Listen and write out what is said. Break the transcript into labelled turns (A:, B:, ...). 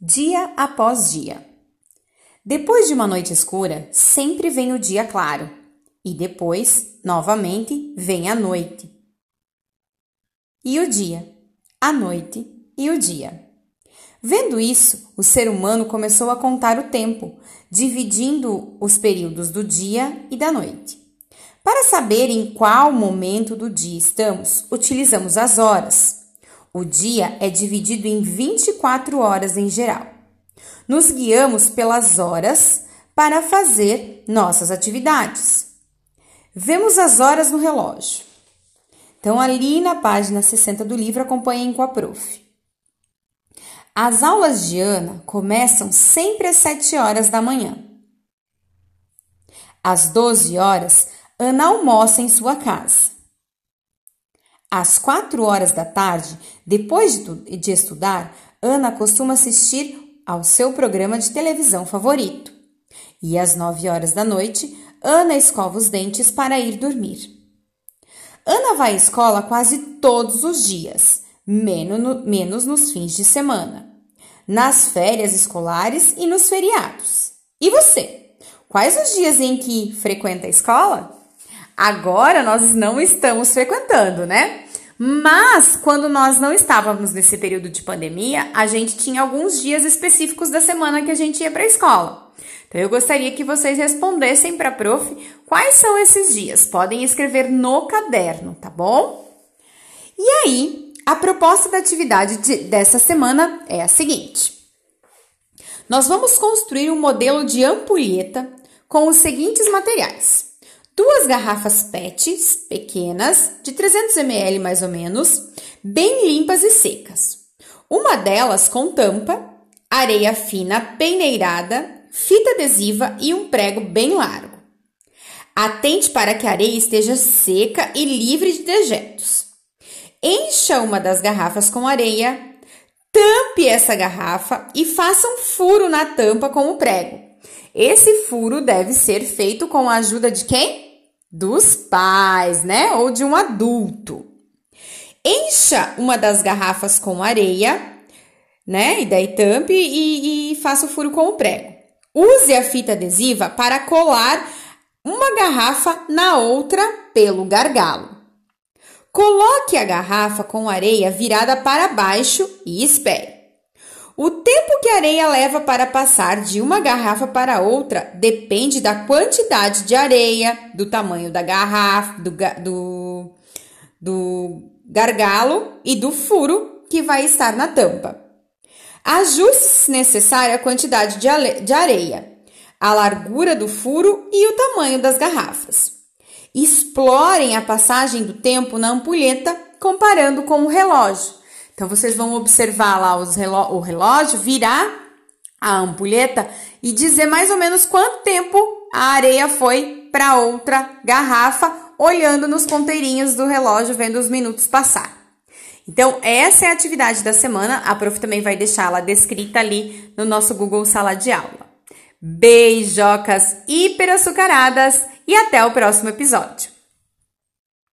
A: dia após dia. Depois de uma noite escura, sempre vem o dia claro, e depois, novamente, vem a noite. E o dia, a noite e o dia. Vendo isso, o ser humano começou a contar o tempo, dividindo os períodos do dia e da noite. Para saber em qual momento do dia estamos, utilizamos as horas. O dia é dividido em 24 horas em geral. Nos guiamos pelas horas para fazer nossas atividades. Vemos as horas no relógio. Então, ali na página 60 do livro, acompanhem com a prof. As aulas de Ana começam sempre às 7 horas da manhã. Às 12 horas, Ana almoça em sua casa. Às quatro horas da tarde, depois de, estudar, Ana costuma assistir ao seu programa de televisão favorito. E às nove horas da noite, Ana escova os dentes para ir dormir. Ana vai à escola quase todos os dias, menos, no, menos nos fins de semana, nas férias escolares e nos feriados. E você? Quais os dias em que frequenta a escola? Agora nós não estamos frequentando, né? Mas quando nós não estávamos nesse período de pandemia, a gente tinha alguns dias específicos da semana que a gente ia para a escola. Então eu gostaria que vocês respondessem para a prof quais são esses dias. Podem escrever no caderno, tá bom? E aí, a proposta da atividade de, dessa semana é a seguinte: nós vamos construir um modelo de ampulheta com os seguintes materiais: duas garrafas PETs pequenas, de 300 ml mais ou menos, bem limpas e secas. Uma delas com tampa, areia fina peneirada, fita adesiva e um prego bem largo. Atente para que a areia esteja seca e livre de dejetos. Encha uma das garrafas com areia, tampe essa garrafa e faça um furo na tampa com o prego. Esse furo deve ser feito com a ajuda de quem? Dos pais, né? Ou de um adulto. Encha uma das garrafas com areia, né? E daí tampe e, e faça o furo com o prego. Use a fita adesiva para colar uma garrafa na outra pelo gargalo. Coloque a garrafa com areia virada para baixo e espere. O tempo que a areia leva para passar de uma garrafa para outra depende da quantidade de areia, do tamanho da garrafa, do, do, do gargalo e do furo que vai estar na tampa. Ajuste se necessário a quantidade de areia, a largura do furo e o tamanho das garrafas. Explorem a passagem do tempo na ampulheta comparando com o relógio. Então, vocês vão observar lá o relógio, virar a ampulheta e dizer mais ou menos quanto tempo a areia foi para outra garrafa, olhando nos ponteirinhos do relógio, vendo os minutos passar. Então, essa é a atividade da semana. A prof também vai deixá-la descrita ali no nosso Google Sala de Aula. Beijocas hiper açucaradas e até o próximo episódio.